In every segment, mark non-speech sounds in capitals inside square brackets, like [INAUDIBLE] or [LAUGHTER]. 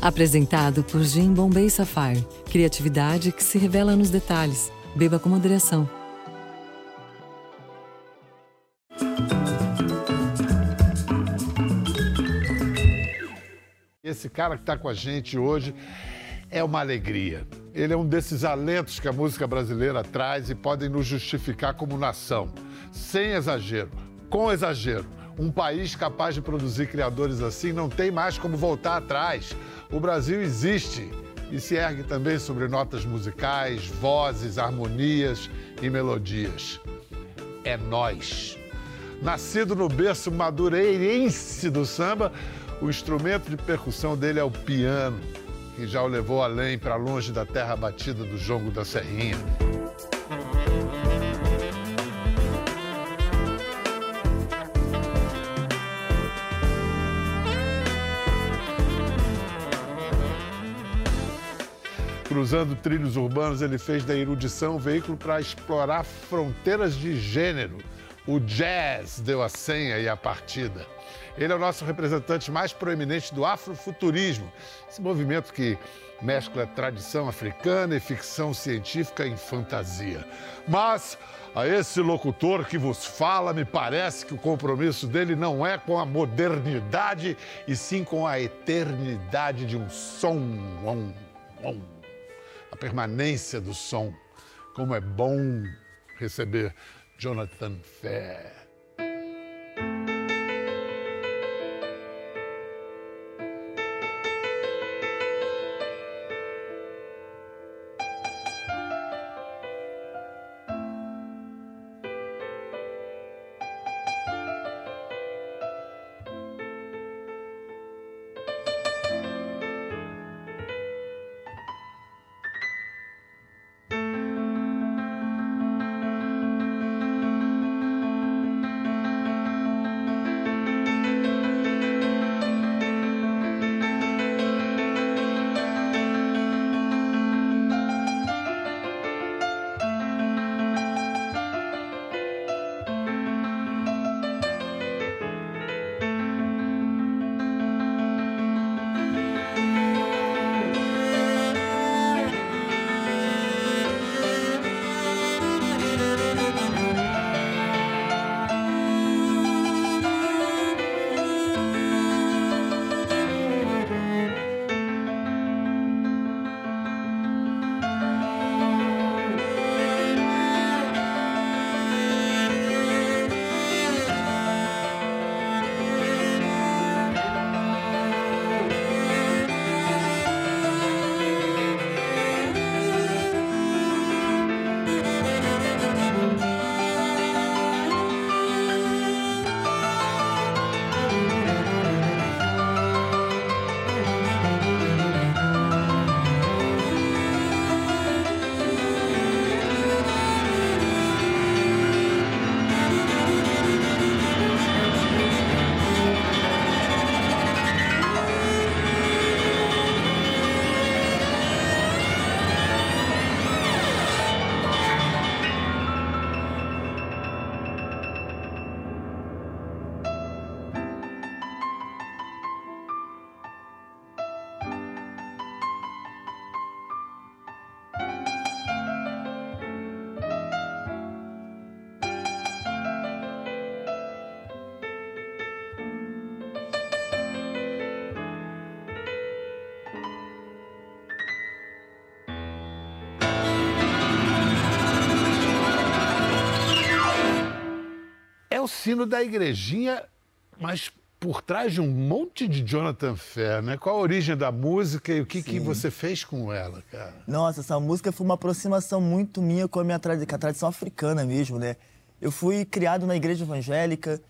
Apresentado por Jim Bombay Sapphire. Criatividade que se revela nos detalhes. Beba com moderação. Esse cara que está com a gente hoje é uma alegria. Ele é um desses alentos que a música brasileira traz e podem nos justificar como nação. Sem exagero, com exagero. Um país capaz de produzir criadores assim não tem mais como voltar atrás. O Brasil existe e se ergue também sobre notas musicais, vozes, harmonias e melodias. É nós. Nascido no berço madureirense do samba, o instrumento de percussão dele é o piano, que já o levou além, para longe da terra batida do jongo da serrinha. Cruzando trilhos urbanos, ele fez da erudição um veículo para explorar fronteiras de gênero. O jazz deu a senha e a partida. Ele é o nosso representante mais proeminente do afrofuturismo, esse movimento que mescla tradição africana e ficção científica em fantasia. Mas a esse locutor que vos fala, me parece que o compromisso dele não é com a modernidade, e sim com a eternidade de um som. Um, um, a permanência do som. Como é bom receber Jonathan Fair. O sino da igrejinha, mas por trás de um monte de Jonathan Fair, né? Qual a origem da música e o que, que você fez com ela, cara? Nossa, essa música foi uma aproximação muito minha com a minha trad com a tradição africana mesmo, né? Eu fui criado na igreja evangélica,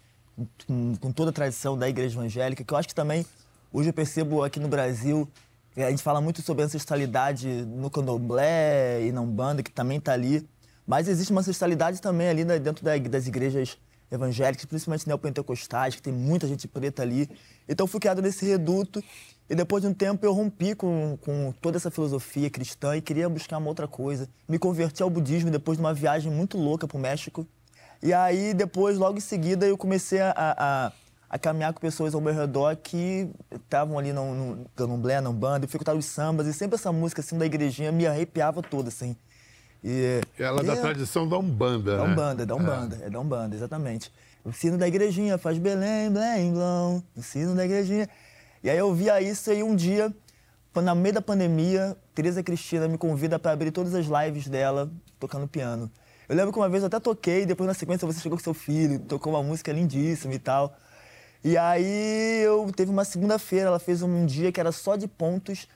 com, com toda a tradição da igreja evangélica, que eu acho que também, hoje eu percebo aqui no Brasil, a gente fala muito sobre ancestralidade no candomblé e na Umbanda, que também está ali. Mas existe uma ancestralidade também ali né, dentro das igrejas evangélicas, principalmente neopentecostais, que tem muita gente preta ali. Então fui criado nesse reduto e depois de um tempo eu rompi com, com toda essa filosofia cristã e queria buscar uma outra coisa. Me converti ao budismo depois de uma viagem muito louca para o México. E aí depois, logo em seguida, eu comecei a, a, a caminhar com pessoas ao meu redor que estavam ali no, no candomblé, na banda, e frequentavam os sambas, e sempre essa música assim da igrejinha me arrepiava toda, assim. E, Ela é da tradição da Umbanda, da né? Umbanda, da Umbanda, é. é da Umbanda, exatamente. O sino da igrejinha faz Belém, Belém, Blão, o sino da igrejinha. E aí eu via isso e um dia, no meio da pandemia, Tereza Cristina me convida para abrir todas as lives dela tocando piano. Eu lembro que uma vez eu até toquei, depois na sequência você chegou com seu filho, tocou uma música lindíssima e tal. E aí eu teve uma segunda-feira, ela fez um dia que era só de pontos.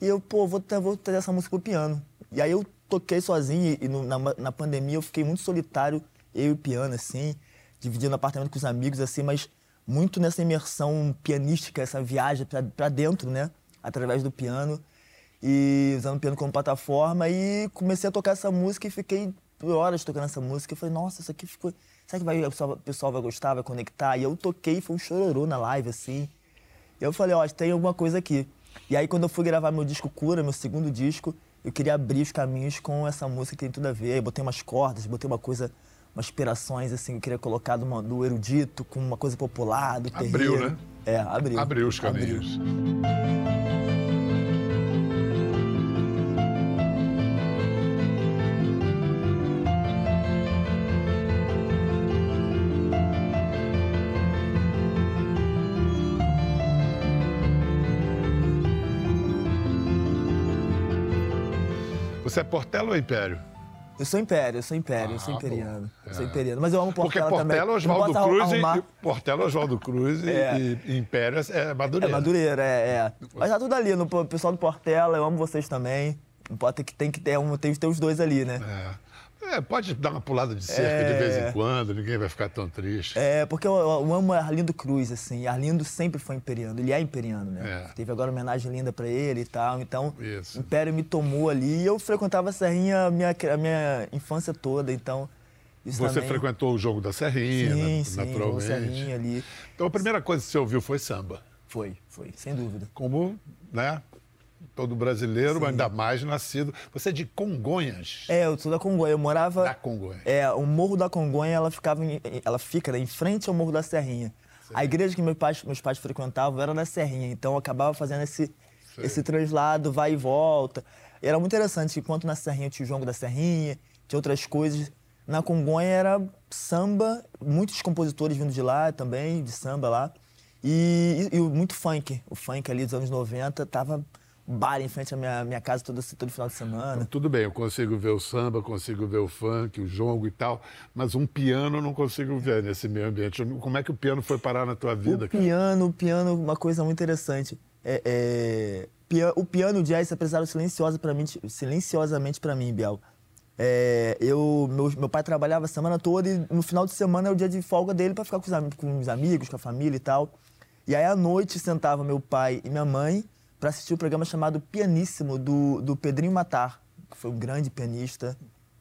E eu, pô, vou, vou trazer essa música pro piano. E aí eu toquei sozinho e no, na, na pandemia eu fiquei muito solitário, eu e o piano, assim, dividindo apartamento com os amigos, assim, mas muito nessa imersão pianística, essa viagem para dentro, né? Através do piano. E usando o piano como plataforma. E comecei a tocar essa música e fiquei horas tocando essa música. Eu falei, nossa, isso aqui ficou. Será que vai, o, pessoal, o pessoal vai gostar, vai conectar? E eu toquei, foi um chororô na live, assim. E eu falei, ó, tem alguma coisa aqui. E aí, quando eu fui gravar meu disco Cura, meu segundo disco, eu queria abrir os caminhos com essa música que tem tudo a ver. Eu botei umas cordas, botei uma coisa, umas inspirações, assim, eu queria colocar do, do erudito com uma coisa popular, do terreiro. Abriu, né? É, abriu. Abriu os caminhos. Abriu. Você é Portela ou Império? Eu sou Império, eu sou Império, eu sou ah, imperiano. É. Eu sou imperiano, mas eu amo Portela Porque Portela também. É Oswaldo Cruz arrumar... e, Portela é Oswaldo Cruz é. e, Império é Madureira. É Madureira, é, é. Mas tá tudo ali, no pessoal do Portela, eu amo vocês também. Ter que, tem que ter, um, tem que ter os dois ali, né? É. É, pode dar uma pulada de cerca é... de vez em quando, ninguém vai ficar tão triste. É, porque eu, eu amo Arlindo Cruz, assim. Arlindo sempre foi imperiano, ele é imperiano, né? É. Teve agora uma homenagem linda para ele e tal. Então, Isso. o Império me tomou ali e eu frequentava a Serrinha a minha, a minha infância toda, então. Isso você também... frequentou o jogo da Serrinha, sim, sim, naturalmente. Sim, Serrinha ali. Então a primeira coisa que você ouviu foi samba. Foi, foi, sem dúvida. Como, né? Todo brasileiro, mas ainda mais nascido. Você é de Congonhas? É, eu sou da Congonha. Eu morava. Da Congonha. É, o Morro da Congonha, ela ficava em, ela fica né, em frente ao Morro da Serrinha. Sim. A igreja que meus pais, meus pais frequentavam era na Serrinha, então eu acabava fazendo esse, esse translado, vai e volta. E era muito interessante, enquanto na Serrinha tinha o João da Serrinha, tinha outras coisas. Na Congonha era samba, muitos compositores vindo de lá também, de samba lá. E, e, e muito funk. O funk ali dos anos 90 tava bar em frente à minha, minha casa todo, todo final de semana. Então, tudo bem, eu consigo ver o samba, consigo ver o funk, o jongo e tal, mas um piano eu não consigo ver nesse meio ambiente. Como é que o piano foi parar na tua vida? O cara? piano, o piano, uma coisa muito interessante. É, é, o piano, o jazz se apresentaram silenciosa pra mim, silenciosamente para mim, Biel. É, eu, meu, meu pai trabalhava a semana toda e no final de semana é o dia de folga dele para ficar com os, com os amigos, com a família e tal. E aí à noite sentava meu pai e minha mãe para assistir o um programa chamado Pianíssimo, do, do Pedrinho Matar, que foi um grande pianista.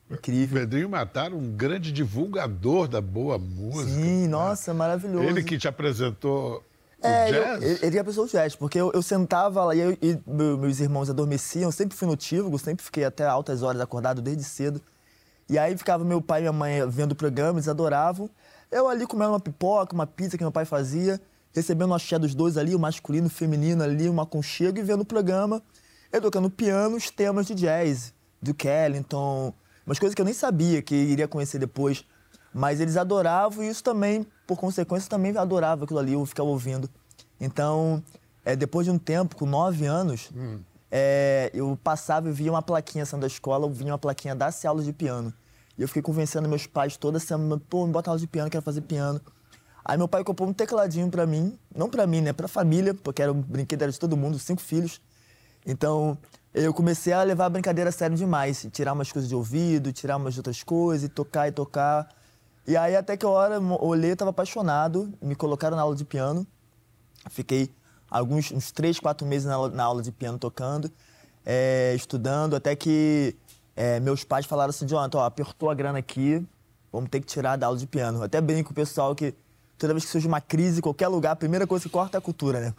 Incrível. Pedrinho Matar, um grande divulgador da boa música. Sim, né? nossa, maravilhoso. Ele que te apresentou é, jazz? Eu, ele, ele apresentou o jazz, porque eu, eu sentava lá e, eu, e, meus irmãos adormeciam, eu sempre fui notívago, sempre fiquei até altas horas acordado desde cedo. E aí ficava meu pai e minha mãe vendo o programa, eles adoravam. Eu ali comendo uma pipoca, uma pizza que meu pai fazia recebendo a axé dos dois ali, o masculino e o feminino ali, um aconchego, e vendo o programa, eu tocando piano, os temas de jazz, do Kellington, umas coisas que eu nem sabia que iria conhecer depois. Mas eles adoravam e isso também, por consequência, também adorava aquilo ali, eu ficava ouvindo. Então, é, depois de um tempo, com nove anos, hum. é, eu passava e via uma plaquinha saindo da escola, eu via uma plaquinha dar-se aula de piano. E eu fiquei convencendo meus pais toda semana, pô, me bota aula de piano, quero fazer piano. Aí meu pai comprou um tecladinho para mim, não para mim, né, para família, porque era um brinquedo era de todo mundo, cinco filhos. Então, eu comecei a levar a brincadeira a sério demais, tirar umas coisas de ouvido, tirar umas outras coisas, e tocar e tocar. E aí até que a hora olhei, eu tava apaixonado, me colocaram na aula de piano. Fiquei alguns uns três, quatro meses na aula, na aula de piano tocando, é, estudando, até que é, meus pais falaram assim, Jonathan, ó, apertou a grana aqui, vamos ter que tirar da aula de piano. Eu até brinco com o pessoal que toda vez que surge uma crise qualquer lugar, a primeira coisa que corta é a cultura, né?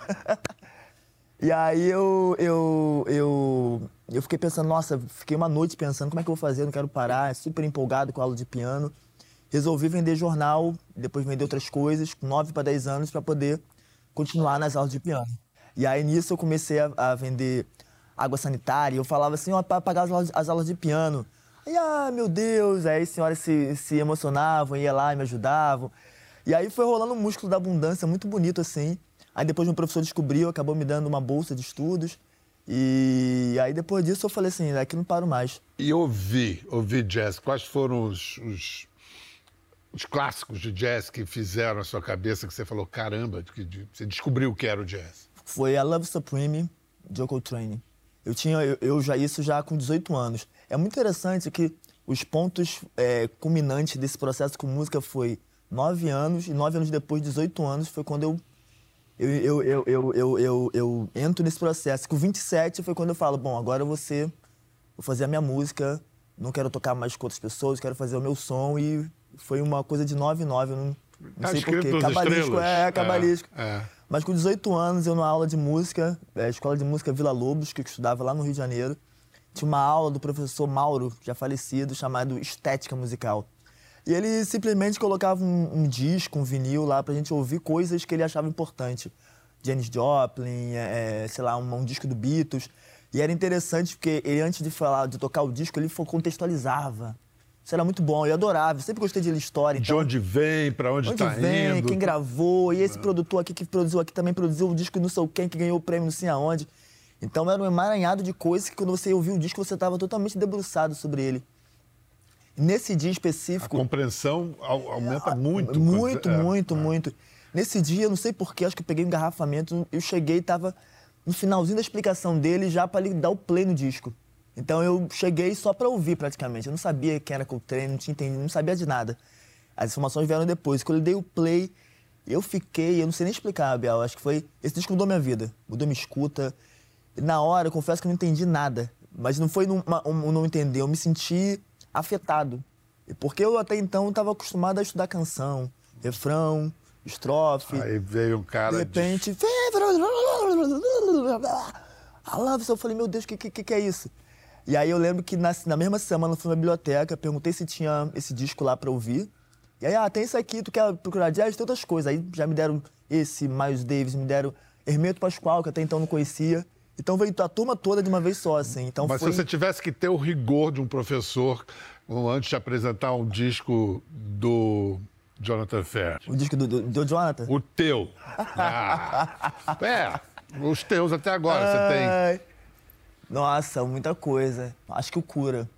[LAUGHS] e aí eu, eu, eu, eu fiquei pensando, nossa, fiquei uma noite pensando como é que eu vou fazer, não quero parar, super empolgado com a aula de piano. resolvi vender jornal, depois vender outras coisas, com 9 para 10 anos, para poder continuar nas aulas de piano. E aí nisso eu comecei a, a vender água sanitária. Eu falava assim, ó, para pagar as aulas, as aulas de piano. Aí, ah, meu Deus, aí as senhoras se, se emocionavam, ia lá e me ajudavam. E aí foi rolando um músculo da abundância muito bonito assim. Aí depois um professor descobriu, acabou me dando uma bolsa de estudos. E aí depois disso eu falei assim, daqui não paro mais. E ouvir, ouvir jazz, quais foram os, os, os, clássicos de jazz que fizeram a sua cabeça, que você falou, caramba, que você descobriu o que era o jazz? Foi a Love Supreme, Joe Coltrane. Eu tinha, eu, eu, já isso já com 18 anos. É muito interessante que os pontos é, culminantes desse processo com música foi nove anos e nove anos depois, 18 anos, foi quando eu eu, eu, eu, eu, eu, eu, eu entro nesse processo. Com 27 foi quando eu falo, bom, agora eu vou ser, vou fazer a minha música, não quero tocar mais com outras pessoas, quero fazer o meu som e foi uma coisa de 9 e 9, não, não tá sei porquê. Cabalístico, é, é cabalístico. É, é. Mas com 18 anos, eu numa aula de música, é, Escola de Música Vila Lobos, que eu estudava lá no Rio de Janeiro, tinha uma aula do professor Mauro, já falecido, chamado Estética Musical. E ele simplesmente colocava um, um, disco, um vinil lá pra gente ouvir coisas que ele achava importante. Janis Joplin, é, é, sei lá, um, um, disco do Beatles. E era interessante porque ele, antes de falar, de tocar o disco, ele contextualizava. Isso era muito bom, eu adorava, eu sempre gostei de história. Então, de onde vem, para onde está vem, indo. quem gravou, e esse é. produtor aqui que produziu aqui também produziu o disco não sei quem, que ganhou o prêmio não sei aonde. Então era um emaranhado de coisas que quando você ouvia o disco você estava totalmente debruçado sobre ele. Nesse dia específico. A compreensão aumenta muito. Muito, é, muito, é. muito. Nesse dia, eu não sei porquê, acho que eu peguei um engarrafamento, eu cheguei e estava no finalzinho da explicação dele já para ele dar o play no disco. Então eu cheguei só para ouvir praticamente. Eu não sabia quem era Coltrane, não tinha entendido, não sabia de nada. As informações vieram depois. Quando eu dei o play, eu fiquei, eu não sei nem explicar, Biel, acho que foi. Esse disco mudou minha vida, mudou minha escuta. Na hora, eu confesso que eu não entendi nada. Mas não foi um, um não entender, eu me senti afetado. Porque eu até então estava acostumado a estudar canção, refrão, estrofe. Aí veio um cara. De repente. De... I love you. Eu falei, meu Deus, o que, que, que é isso? E aí eu lembro que na, na mesma semana eu fui na biblioteca, perguntei se tinha esse disco lá pra ouvir. E aí, ah, tem isso aqui, tu quer procurar jazz? Tem outras coisas. Aí já me deram esse, Miles Davis, me deram Hermeto Pascoal, que até então não conhecia. Então veio a turma toda de uma vez só, assim. Então Mas foi... se você tivesse que ter o rigor de um professor antes de apresentar um disco do Jonathan Fair. O disco do, do, do Jonathan? O teu. [LAUGHS] Ah. é, os teus até agora Ai. você tem. Nossa, muita coisa. Acho que o Cura.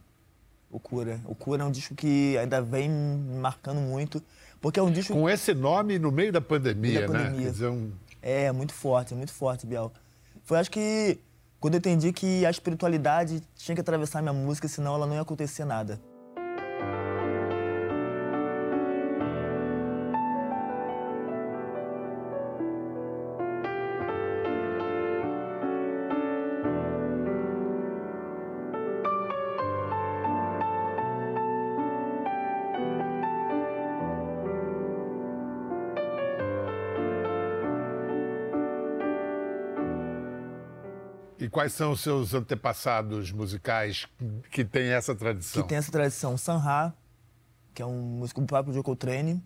O Cura. O Cura é um disco que ainda vem me marcando muito. Porque é um disco. Com esse nome no meio da pandemia, da pandemia. né? Dizer, um... É, muito forte, muito forte, Biel. Foi acho que quando eu entendi que a espiritualidade tinha que atravessar minha música, senão ela não ia acontecer nada. Quais são os seus antepassados musicais que têm essa tradição? Que tem essa tradição. Sanha, que é um músico do próprio Joe Coltrane.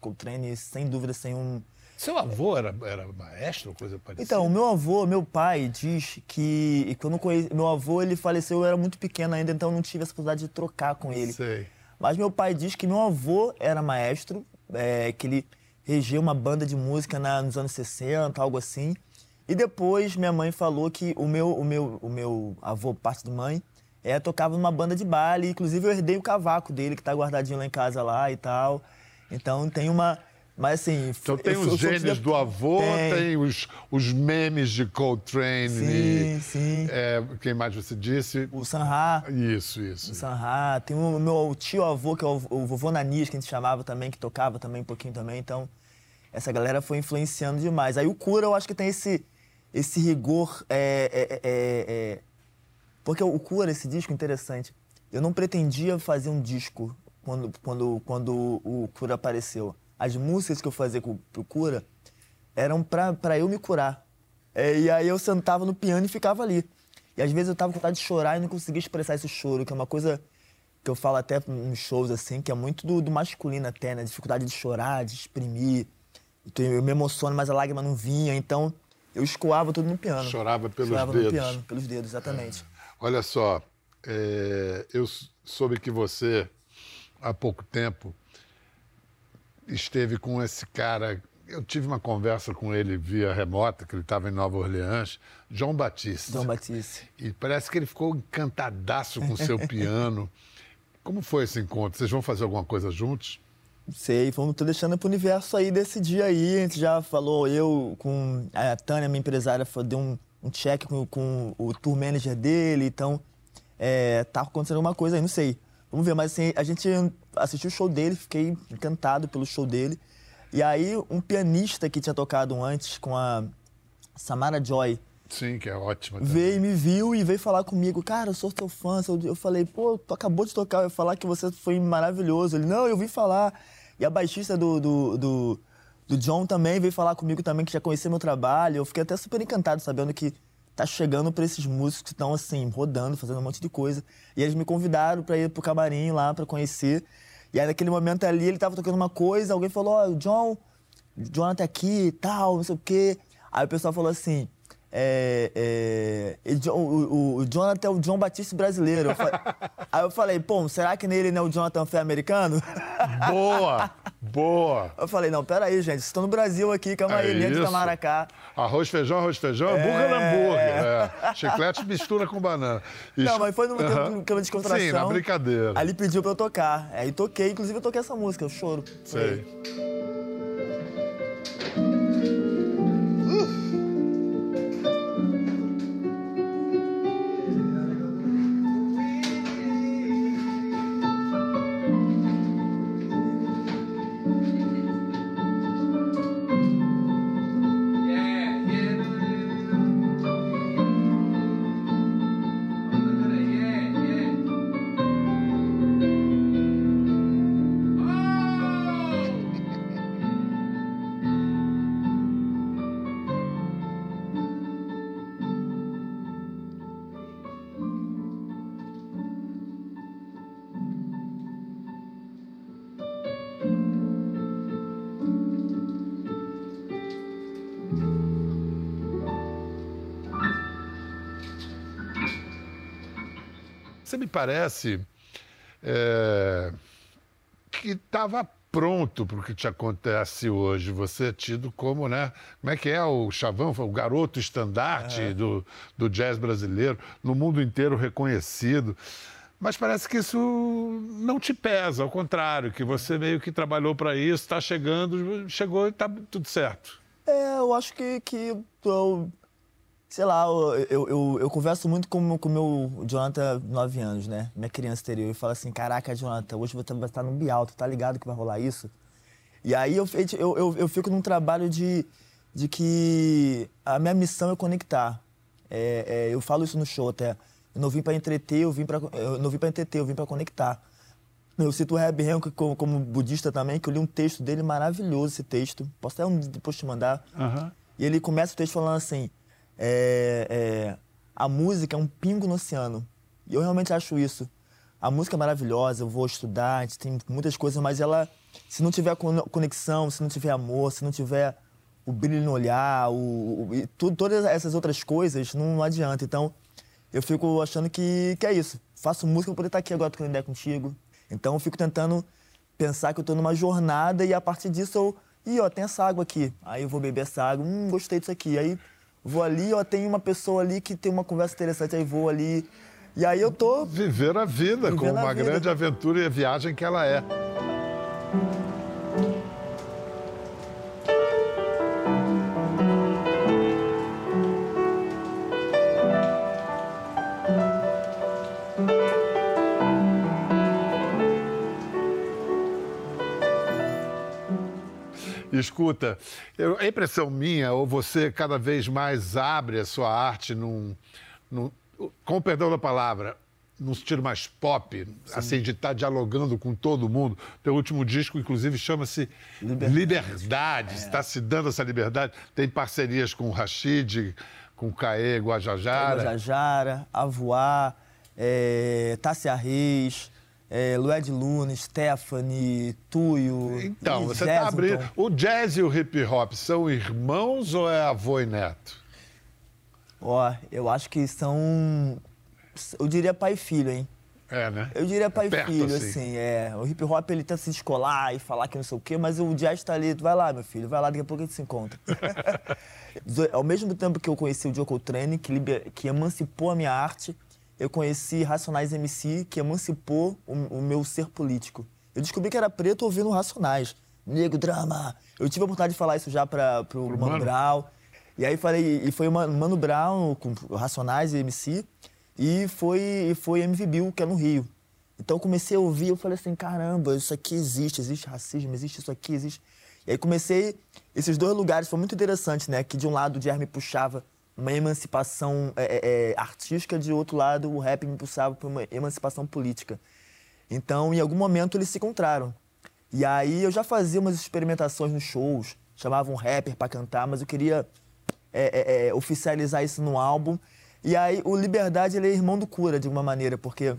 Coltrane, sem dúvida, sem um... Seu avô era, era maestro ou coisa parecida? Então, meu avô, meu pai, diz que, não conheci, meu avô ele faleceu, eu era muito pequeno ainda, então eu não tive essa possibilidade de trocar com ele. Sei. Mas meu pai diz que meu avô era maestro, é, que ele regeu uma banda de música na, nos anos 60, algo assim. E depois minha mãe falou que o meu, o meu, o meu avô, parte de mãe, é, tocava numa banda de baile. Inclusive eu herdei o cavaco dele, que tá guardadinho lá em casa lá e tal. Então tem uma. Mas assim. Então tem os genes do avô, tem, tem os, os memes de Coltrane. Sim, e, sim. É, quem mais você disse? O Sanha. Isso, isso. O Sanha. Tem o meu tio-avô, que é o, o vovô Nanis, que a gente chamava também, que tocava também um pouquinho também. Então, essa galera foi influenciando demais. Aí o Cura, eu acho que tem esse esse rigor é, é, é, é, porque o Cura, esse disco interessante, eu não pretendia fazer um disco quando, quando, quando o Cura apareceu. As músicas que eu fazia com, o Cura eram para eu me curar. É, e aí eu sentava no piano e ficava ali. E às vezes eu tava com vontade de chorar e não conseguia expressar esse choro, que é uma coisa que eu falo até nos shows, assim, que é muito do, do masculino até, né? Dificuldade de chorar, de exprimir. Então, eu me emociono, mas a lágrima não vinha, então eu escoava tudo no piano. Chorava pelos Chorava dedos. no piano, pelos dedos, exatamente. Olha só, é, eu soube que você, há pouco tempo, esteve com esse cara. Eu tive uma conversa com ele via remota, que ele estava em Nova Orleans, João Batista. João Batista. E parece que ele ficou encantadaço com o seu [LAUGHS] piano. Como foi esse encontro? Vocês vão fazer alguma coisa juntos? Sei, vamos tô deixando pro universo aí desse dia aí. A gente já falou, eu com a Tânia, minha empresária, deu um, um check com, com o tour manager dele, então é, tá acontecendo alguma coisa aí, não sei. Vamos ver, mas assim, a gente assistiu o show dele, fiquei encantado pelo show dele. E aí, um pianista que tinha tocado antes com a Samara Joy, Sim, que é ótima. veio, me viu e veio falar comigo. Cara, eu sou teu fã. Eu- falei, pô, tu acabou de tocar. Eu ia falar que você foi maravilhoso. Ele, não, eu vim falar. E a baixista do, do, do, do John também veio falar comigo também, que já conhecia meu trabalho. Eu fiquei até super encantado, sabendo que tá chegando pra esses músicos que estão, assim, rodando, fazendo um monte de coisa. E eles me convidaram pra ir pro camarim lá, pra conhecer. E aí, naquele momento ali, ele tava tocando uma coisa, alguém falou, ó, o John, o Jonathan aqui e tal, não sei o quê. Aí o pessoal falou assim, é, é, o, o- o Jonathan é o John Batista brasileiro. Eu fa- [LAUGHS] Aí eu falei, pô, será que nele não é o Jonathan Fé americano? Boa! [LAUGHS] Boa! Eu falei, não, peraí, gente, vocês estão no Brasil aqui, calma aí, É linha de isso. Tamaracá. Arroz, feijão, arroz, feijão, hambúrguer, hambúrguer. É. Chiclete mistura com banana. E- Não, mas foi Aham. clima- clima de descontração. Sim, na brincadeira. Aí ele pediu pra eu tocar. Aí toquei, inclusive eu toquei essa música, eu choro. Sei. Você me parece é, que estava pronto para o que te acontece hoje. Você é tido como, né? Como é que é o chavão, o garoto estandarte do, do jazz brasileiro, no mundo inteiro reconhecido. Mas parece que isso não te pesa, ao contrário, que você meio que trabalhou para isso, está chegando, chegou e está tudo certo. É, eu acho que, que eu, sei lá, eu, eu, eu, converso muito com o meu Jonathan, 9 anos, né? Minha criança interior. E falo assim: caraca, Jonathan, hoje você vai estar no Bial, tu tá ligado que vai rolar isso? E aí eu, eu, eu, eu fico num trabalho de, de que a minha missão é conectar. É, é, eu falo isso no show até. Eu não vim pra entreter, eu vim pra, eu não vim pra entreter, eu vim pra conectar. Eu cito o Reb Henry como, como budista também, que eu li um texto dele maravilhoso, esse texto. Posso até um, depois te mandar. E ele começa o texto falando assim: é, é, a música é um pingo no oceano. E eu realmente acho isso. A música é maravilhosa, eu vou estudar, tem muitas coisas, mas ela, se não tiver con- conexão, se não tiver amor, se não tiver o brilho no olhar, o, o- todas essas outras coisas, não, adianta. Então, eu fico achando que, que é isso. Faço música pra poder estar aqui agora trocando ideia contigo. Então, eu fico tentando pensar que eu tô numa jornada e a partir disso eu. Ih, ó, tem essa água aqui. Aí eu vou beber essa água. Hum, gostei disso aqui. Aí vou ali, ó, tem uma pessoa ali que tem uma conversa interessante. Aí vou ali. E aí eu tô. Viver a vida a uma vida. grande aventura e a viagem que ela é. Escuta, eu- a impressão minha, ou você cada vez mais abre a sua arte num, num- com o perdão da palavra, num estilo mais pop, assim, de estar dialogando com todo mundo. Teu último disco, inclusive, chama-se Liberdade. Liberdade. Está se dando essa liberdade. Tem parcerias com o Rashid, com o Caê Guajajara. Jajara, Avoar, é, Tássia Reis, é, Lued Luna, Stephanie, Tuyo. Então, você Jazzington. tá abrindo. O jazz e o hip hop são irmãos ou é avô e neto? Ó, eu acho que são. Eu diria pai e filho, hein? É, né? Eu diria pai Perto, e filho, assim. assim. é. O hip hop ele tenta se descolar e falar que não sei o quê, mas o jazz tá ali, vai lá, meu filho, vai lá, daqui a pouco a gente se encontra. [LAUGHS] Ao mesmo tempo que eu conheci o Coltrane, que, liber- que emancipou a minha arte, eu conheci Racionais MC, que emancipou o, o meu ser político. Eu descobri que era preto ouvindo Racionais. Nego, drama. Eu tive a oportunidade de falar isso já para pro, Mano Mano? Brown. E aí falei, e foi o Mano Brown com Racionais e MC, e foi, e foi MV Bill, que é no Rio. Então eu comecei a ouvir, eu falei assim, caramba, isso aqui existe, existe racismo, existe isso aqui, existe. E aí comecei, esses dois lugares foi muito interessante, né? Que de um lado o me puxava uma emancipação é, é, é, artística, de outro lado o rap me puxava para uma emancipação política. Então, em algum momento eles se encontraram. E aí eu já fazia umas experimentações nos shows, chamava um rapper para cantar, mas eu queria é, é, é, oficializar isso no álbum. E aí o Liberdade ele é irmão do Cura, de alguma maneira, porque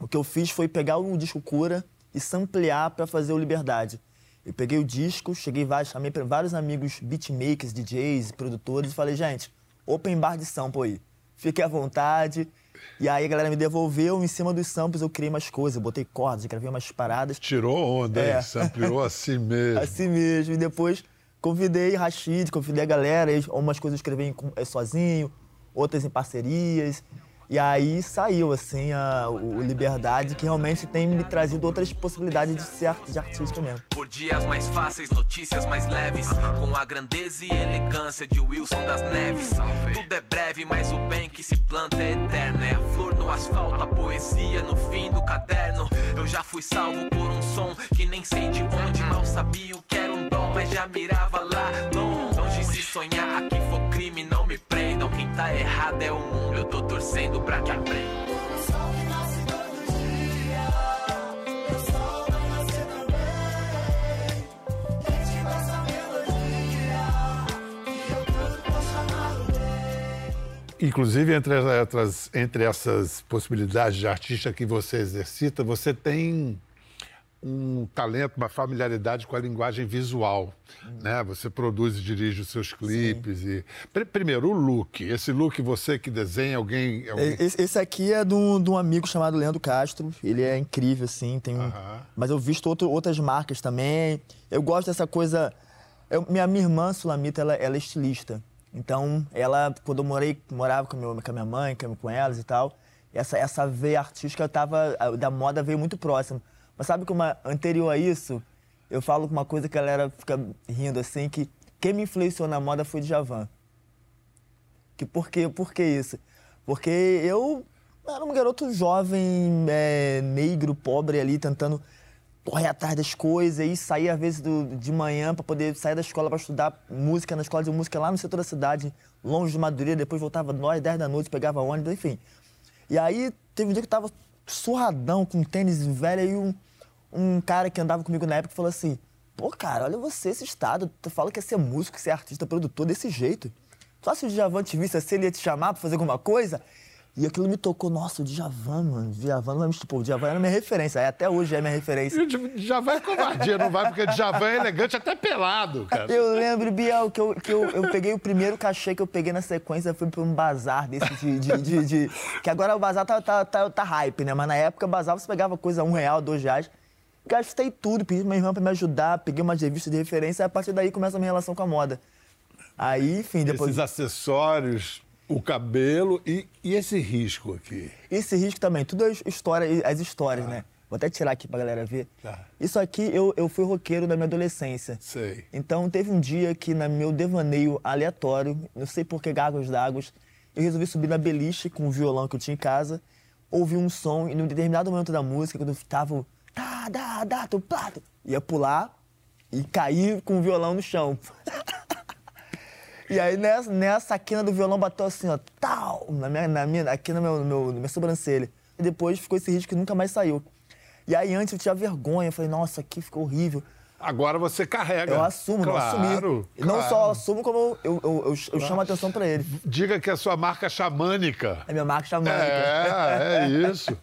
o que eu fiz foi pegar o disco Cura e samplear para fazer o Liberdade. Eu peguei o disco, cheguei vários, chamei vários amigos beatmakers, DJs, produtores e falei, gente, open bar de sample aí. Fique à vontade. E aí a galera me devolveu, em cima dos samples eu criei mais coisas, botei cordas, gravei umas paradas. Tirou onda, É. hein? Sampleou assim mesmo. Assim mesmo. E depois convidei Rashid, convidei a galera, umas coisas eu escrevi eh, sozinho, outras em parcerias. E aí saiu, assim, a, o Liberdade, que realmente tem me trazido outras possibilidades de ser de artista mesmo. Por dias mais fáceis, notícias mais leves. Com a grandeza e elegância de Wilson das Neves. Tudo é breve, mas o bem que se planta é eterno. É a flor no asfalto, a poesia no fim do caderno. Eu já fui salvo por um som que nem sei de onde. Mal sabia o que era um dom, mas já mirava lá longe. Longe se sonhar, aqui for crime, não me prendam. Quem tá errado é o mundo, eu tô torcendo pra que aprenda. Inclusive, entre, as- entre essas possibilidades de artista que você exercita, você tem um talento, uma familiaridade com a linguagem visual, né? Você produz e dirige os seus clipes e... Pri- Primeiro, o look. Esse look você que desenha, alguém... alguém... Esse, esse aqui é de um, amigo chamado Leandro Castro. Ele é incrível, assim. Tem um... Aham. Mas eu visto outro- outras marcas também. Eu gosto dessa coisa. eu- minha, minha irmã, Sulamita, ela, ela é estilista. Então, ela, quando eu morei, morava com, meu, com a minha mãe, com, com elas e tal, essa, essa veia artística tava, da moda veio muito próximo. Mas sabe que uma, anterior a isso, eu falo uma coisa que a galera fica rindo assim, que quem me influenciou na moda foi o Djavan. Que por quê? Por que isso? Porque eu era um garoto jovem, é, negro, pobre ali, tentando correr atrás das coisas e sair às vezes do- de manhã para poder sair da escola para estudar música na escola de música lá no setor da cidade, longe de Madureira, depois voltava 9, 10 da noite, pegava ônibus, enfim. E aí teve um dia que eu tava surradão com tênis velho e um, um cara que andava comigo na época falou assim: Pô, cara, olha você, esse estado. Tu fala que é ser músico, ser artista, produtor desse jeito. Só se o Djavan te visse assim, ele ia te chamar pra fazer alguma coisa. E aquilo me tocou, nossa, o Djavan, mano, o Djavan não vai me pô, o Djavan era minha referência, aí até hoje é minha referência. E o Djavan é covardia, não vai, porque Djavan é elegante até pelado, cara. Eu lembro, Biel, que, eu, que eu, eu peguei o primeiro cachê que eu peguei na sequência, fui pra um bazar desse de. de, de- de- que agora o bazar tá, tá, tá, tá hype, né? Mas na época, bazar você pegava coisa um real, dois reais. Gastei tudo, pedi pra minha irmã pra me ajudar, peguei umas revistas de referência, e a partir daí começa a minha relação com a moda. Aí, enfim, depois. Esses acessórios, o cabelo e, e esse risco aqui. Esse risco também, tudo as histórias, as histórias, né? Vou até tirar aqui pra galera ver. Tá. Isso aqui, eu, eu fui roqueiro da minha adolescência. Sei. Então, teve um dia que, no meu devaneio aleatório, não sei por que gargos d'águas, eu resolvi subir na beliche com o violão que eu tinha em casa, ouvi um som e, num determinado momento da música, quando eu tava... Tá, dá, dá, tu, plato, ia pular e cair com o violão no chão. [LAUGHS] E aí nessa, nessa quina do violão bateu assim, ó, tal, na minha, na minha, aqui no meu, no meu, na minha sobrancelha. E depois ficou esse risco que nunca mais saiu. E aí antes eu tinha vergonha, eu falei, nossa, aqui ficou horrível. Agora você carrega. Eu assumo, claro, eu assumi. E não claro. só assumo, como eu, eu, eu, eu- chamo a atenção pra ele. Diga que é a sua marca xamânica. É minha marca chamando. É, é [LAUGHS] isso.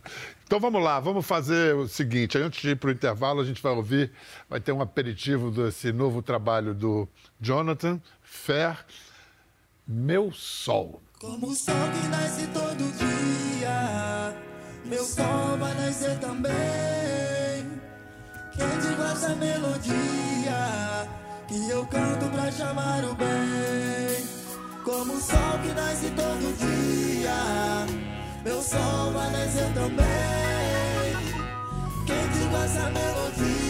Então vamos lá, vamos fazer o seguinte: antes de ir para o intervalo, a gente vai ouvir, vai ter um aperitivo desse novo trabalho do Jonathan Fer, Meu Sol. Como o sol que nasce todo dia, meu sol vai nascer também. Quem diga essa melodia que eu canto pra chamar o bem. Como o sol que nasce todo dia meu sol vai nascer também. Quem diga essa melodia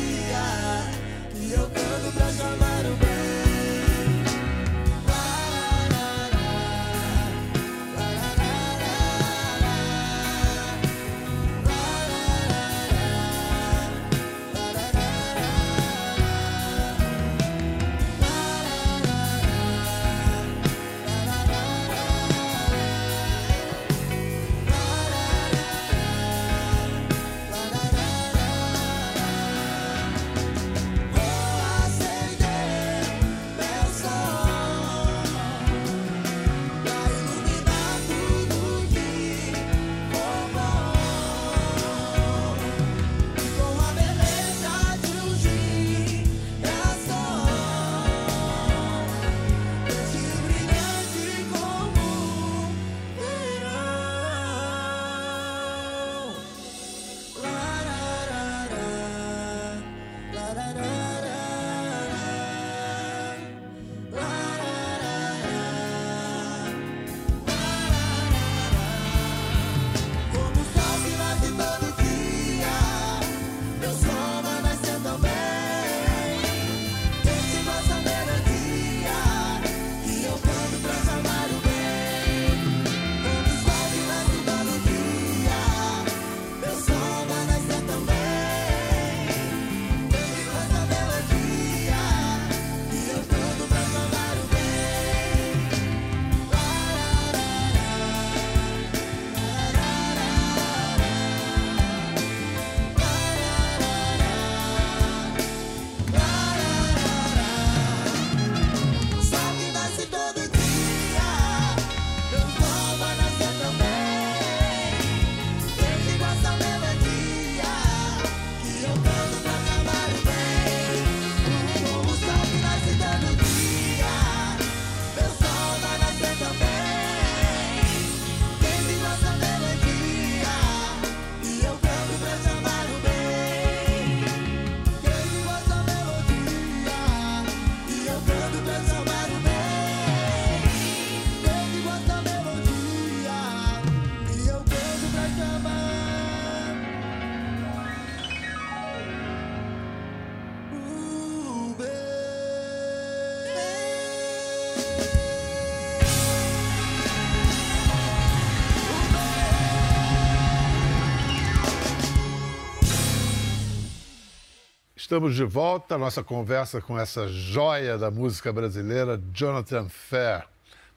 Estamos de volta, nossa conversa com essa joia da música brasileira, Jonathan Fair.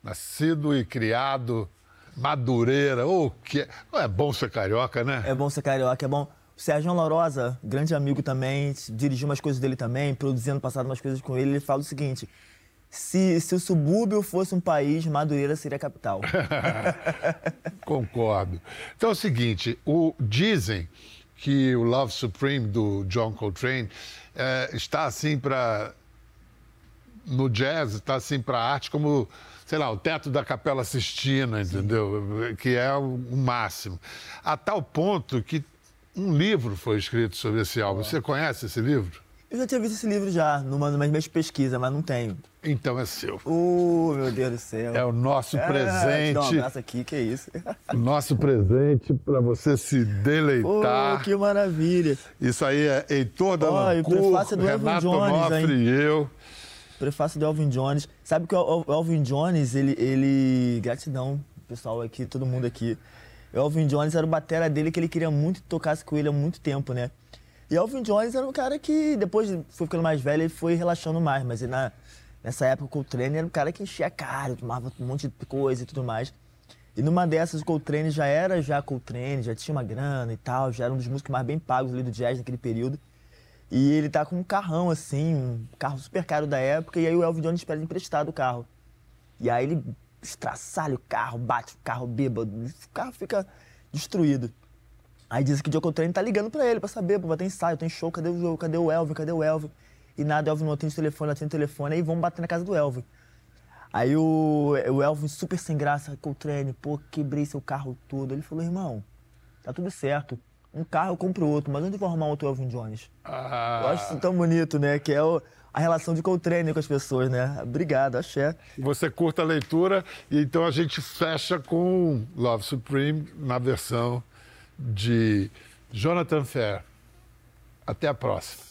Nascido e criado Madureira, o oh, que Não é bom ser carioca, né? É bom ser carioca, é bom. O Sérgio Lorosa, grande amigo também, dirigiu umas coisas dele também, produzindo passado umas coisas com ele, ele fala o seguinte: se, se o subúrbio fosse um país, Madureira seria a capital. [LAUGHS] Concordo. Então é o seguinte, o, dizem que o Love Supreme do John Coltrane é, está assim para no jazz está assim para a arte como sei lá o teto da Capela Sistina, entendeu? Que é o, máximo. A tal ponto que um livro foi escrito sobre esse álbum. Você conhece esse livro? Eu já tinha visto esse livro já, numa das minhas pesquisas, mas não tenho. Então é seu. Uh, meu Deus do céu. É o nosso é, presente. Dá um abraço aqui, que é isso. Nosso presente para você se deleitar. Oh, que maravilha. Isso aí é Heitor Dalancourt, oh, prefácio do Renato Elvin Jones, Onofre e eu. Prefácio do Elvin Jones. Sabe que o Elvin Jones, ele, ele... Gratidão, pessoal aqui, todo mundo aqui. O Elvin Jones era o batera dele que ele queria muito que tocasse com ele há muito tempo, né? E Elvin Jones era um cara que, depois foi ficando mais velho, ele foi relaxando mais. Mas na, nessa época, o Coltrane era um cara que enchia a cara, tomava um monte de coisa e tudo mais. E numa dessas, o Coltrane já era já Coltrane, já tinha uma grana e tal, já era um dos músicos mais bem pagos ali do jazz naquele período. E ele tá com um carrão, assim, um carro super caro da época, e aí o Elvin Jones pede emprestado o carro. E aí ele estraçalha o carro, bate o carro bêbado, o carro fica destruído. Aí diz que o John Coltrane tá ligando pra ele pra saber, pô, ter ensaio, tem show, cadê o jogo, cadê o Elvin, cadê o Elvin? E nada, o Elvin não atende o telefone, não atende o telefone, aí vamos bater na casa do Elvin. Aí o, o Elvin, super sem graça, Coltrane, pô, quebrei seu carro todo. Ele falou, irmão, tá tudo certo. Um carro eu compro outro, mas onde eu vou arrumar outro Elvin Jones? Ah, Eu acho isso tão bonito, né? Que é o- a relação de Coltrane com as pessoas, né? Obrigado, axé. Você curta a leitura e então a gente fecha com Love Supreme na versão de Jonathan Fair. Até a próxima.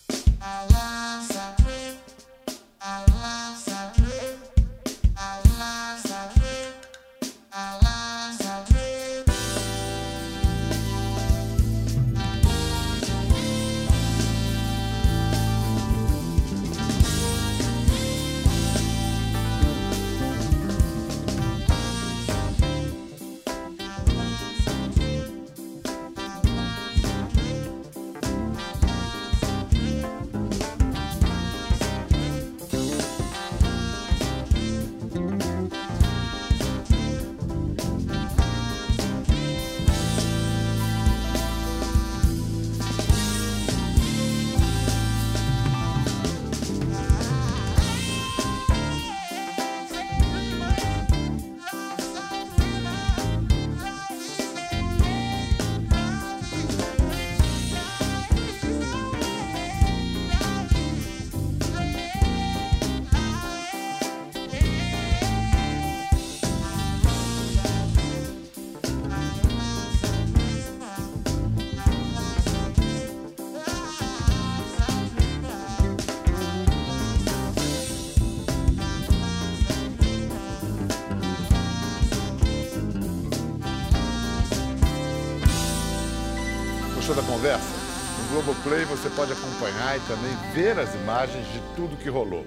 Globoplay você pode acompanhar e também ver as imagens de tudo que rolou.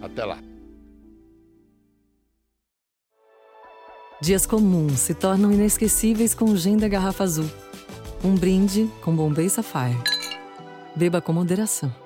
Até lá. Dias comuns se tornam inesquecíveis com Gin da Garrafa Azul. Um brinde com Bombay Sapphire. Beba com moderação.